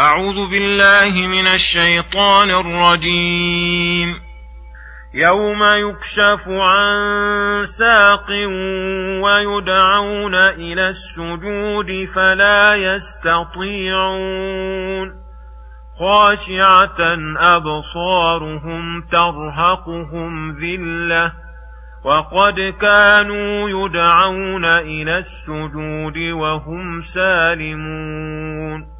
أعوذ بالله من الشيطان الرجيم. يوم يكشف عن ساق ويدعون إلى السجود فلا يستطيعون. خاشعة أبصارهم ترهقهم ذلة. وقد كانوا يدعون إلى السجود وهم سالمون.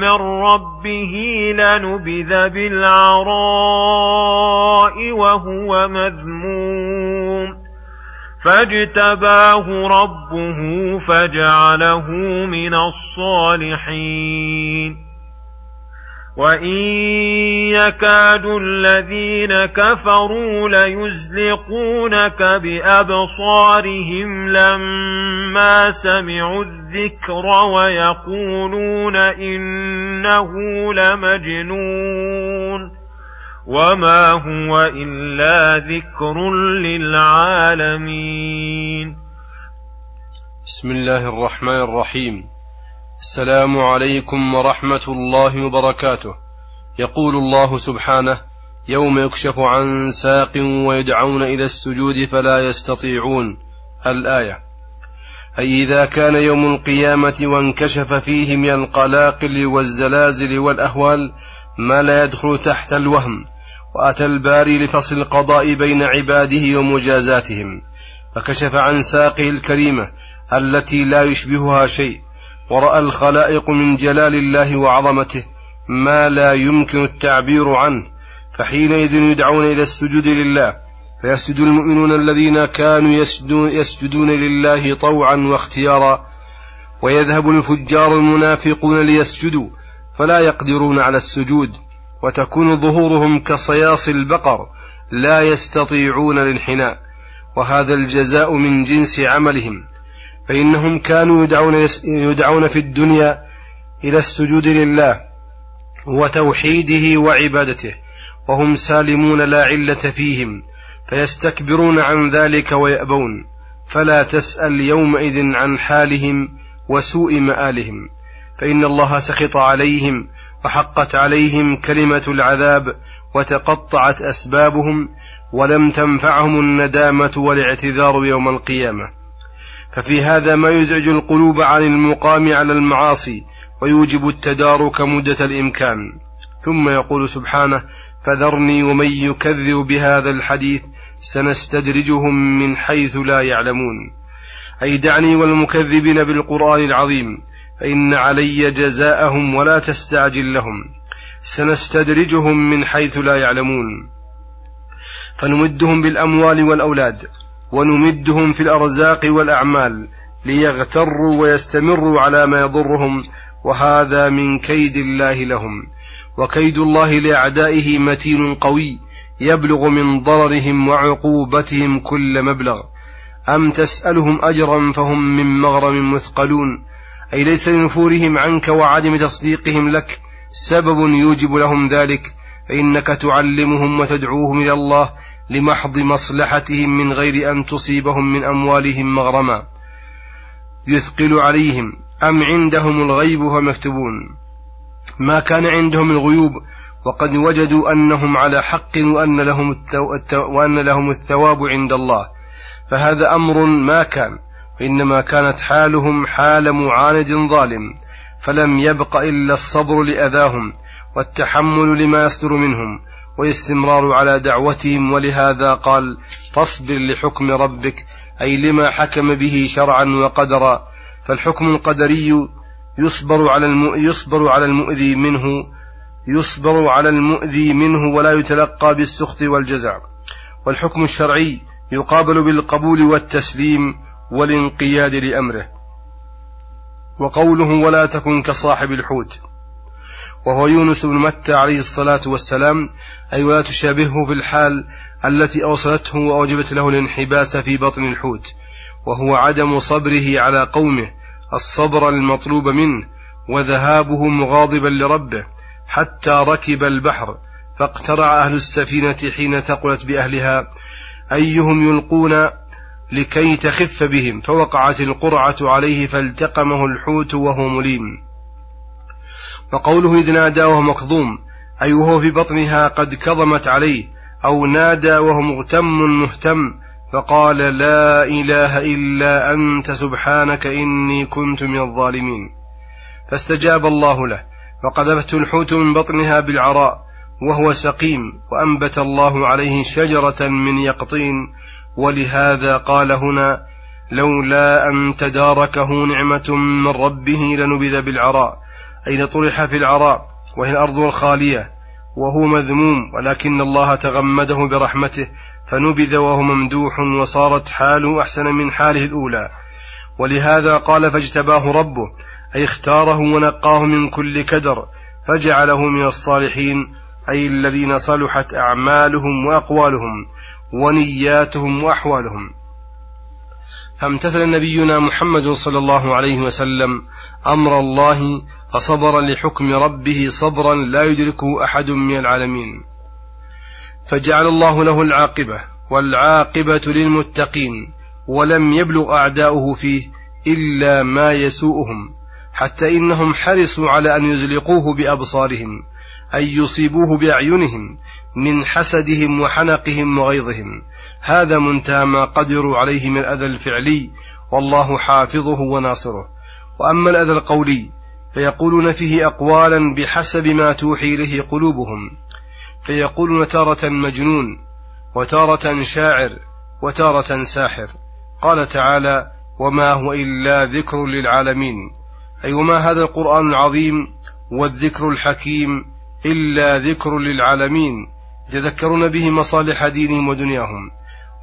من ربه لنبذ بالعراء وهو مذموم. فاجتباه ربه فجعله من الصالحين. وإن يكاد الذين كفروا ليزلقونك بأبصارهم لما سمعوا الذكر ويقولون إنه لمجنون وما هو إلا ذكر للعالمين بسم الله الرحمن الرحيم السلام عليكم ورحمة الله وبركاته. يقول الله سبحانه يوم يكشف عن ساق ويدعون إلى السجود فلا يستطيعون. الآية أي إذا كان يوم القيامة وانكشف فيه من القلاقل والزلازل والأهوال ما لا يدخل تحت الوهم وأتى الباري لفصل القضاء بين عباده ومجازاتهم فكشف عن ساقه الكريمة التي لا يشبهها شيء. ورأى الخلائق من جلال الله وعظمته ما لا يمكن التعبير عنه فحينئذ يدعون إلى السجود لله فيسجد المؤمنون الذين كانوا يسجدون, يسجدون لله طوعا واختيارا ويذهب الفجار المنافقون ليسجدوا فلا يقدرون على السجود وتكون ظهورهم كصياص البقر لا يستطيعون الانحناء وهذا الجزاء من جنس عملهم فإنهم كانوا يدعون, يدعون في الدنيا إلى السجود لله وتوحيده وعبادته وهم سالمون لا علة فيهم فيستكبرون عن ذلك ويأبون فلا تسأل يومئذ عن حالهم وسوء مآلهم فإن الله سخط عليهم وحقت عليهم كلمة العذاب وتقطعت أسبابهم ولم تنفعهم الندامة والاعتذار يوم القيامة. ففي هذا ما يزعج القلوب عن المقام على المعاصي ويوجب التدارك مدة الإمكان. ثم يقول سبحانه فذرني ومن يكذب بهذا الحديث سنستدرجهم من حيث لا يعلمون. أي دعني والمكذبين بالقرآن العظيم فإن علي جزاءهم ولا تستعجل لهم. سنستدرجهم من حيث لا يعلمون. فنمدهم بالأموال والأولاد. ونمدهم في الأرزاق والأعمال ليغتروا ويستمروا على ما يضرهم وهذا من كيد الله لهم. وكيد الله لأعدائه متين قوي يبلغ من ضررهم وعقوبتهم كل مبلغ. أم تسألهم أجرا فهم من مغرم مثقلون؟ أي ليس لنفورهم عنك وعدم تصديقهم لك سبب يوجب لهم ذلك؟ فإنك تعلمهم وتدعوهم إلى الله لمحض مصلحتهم من غير أن تصيبهم من أموالهم مغرما. يثقل عليهم. أم عندهم الغيب فهم يكتبون. ما كان عندهم الغيوب وقد وجدوا أنهم على حق وأن لهم التو... وأن لهم الثواب عند الله. فهذا أمر ما كان. وإنما كانت حالهم حال معاند ظالم. فلم يبق إلا الصبر لأذاهم والتحمل لما يصدر منهم. والاستمرار على دعوتهم ولهذا قال فاصبر لحكم ربك أي لما حكم به شرعا وقدرا. فالحكم القدري يصبر على يصبر على المؤذي منه يصبر على المؤذي منه ولا يتلقى بالسخط والجزع. والحكم الشرعي يقابل بالقبول والتسليم والانقياد لأمره. وقوله ولا تكن كصاحب الحوت. وهو يونس بن متى عليه الصلاة والسلام أي ولا تشابهه في الحال التي أوصلته وأوجبت له الانحباس في بطن الحوت وهو عدم صبره على قومه الصبر المطلوب منه وذهابه مغاضبا لربه حتى ركب البحر فاقترع أهل السفينة حين ثقلت بأهلها أيهم يلقون لكي تخف بهم فوقعت القرعة عليه فالتقمه الحوت وهو مليم. وقوله إذ نادى وهو مكظوم أي وهو في بطنها قد كظمت عليه أو نادى وهو مغتم مهتم فقال لا إله إلا أنت سبحانك إني كنت من الظالمين. فاستجاب الله له فقذفته الحوت من بطنها بالعراء وهو سقيم وأنبت الله عليه شجرة من يقطين ولهذا قال هنا لولا أن تداركه نعمة من ربه لنبذ بالعراء. أي لطرح في العراء وهي الأرض الخالية وهو مذموم ولكن الله تغمده برحمته فنبذ وهو ممدوح وصارت حاله أحسن من حاله الأولى. ولهذا قال فاجتباه ربه أي اختاره ونقاه من كل كدر فجعله من الصالحين أي الذين صلحت أعمالهم وأقوالهم ونياتهم وأحوالهم. فامتثل نبينا محمد صلى الله عليه وسلم أمر الله فصبر لحكم ربه صبرا لا يدركه أحد من العالمين. فجعل الله له العاقبة والعاقبة للمتقين ولم يبلغ أعداؤه فيه إلا ما يسوءهم حتى إنهم حرصوا على أن يزلقوه بأبصارهم أي يصيبوه بأعينهم من حسدهم وحنقهم وغيظهم هذا منتهى ما قدروا عليه من الأذى الفعلي والله حافظه وناصره. وأما الأذى القولي فيقولون فيه أقوالا بحسب ما توحي إليه قلوبهم. فيقولون تارة مجنون وتارة شاعر وتارة ساحر. قال تعالى وما هو إلا ذكر للعالمين. أي وما هذا القرآن العظيم والذكر الحكيم إلا ذكر للعالمين. يتذكرون به مصالح دينهم ودنياهم.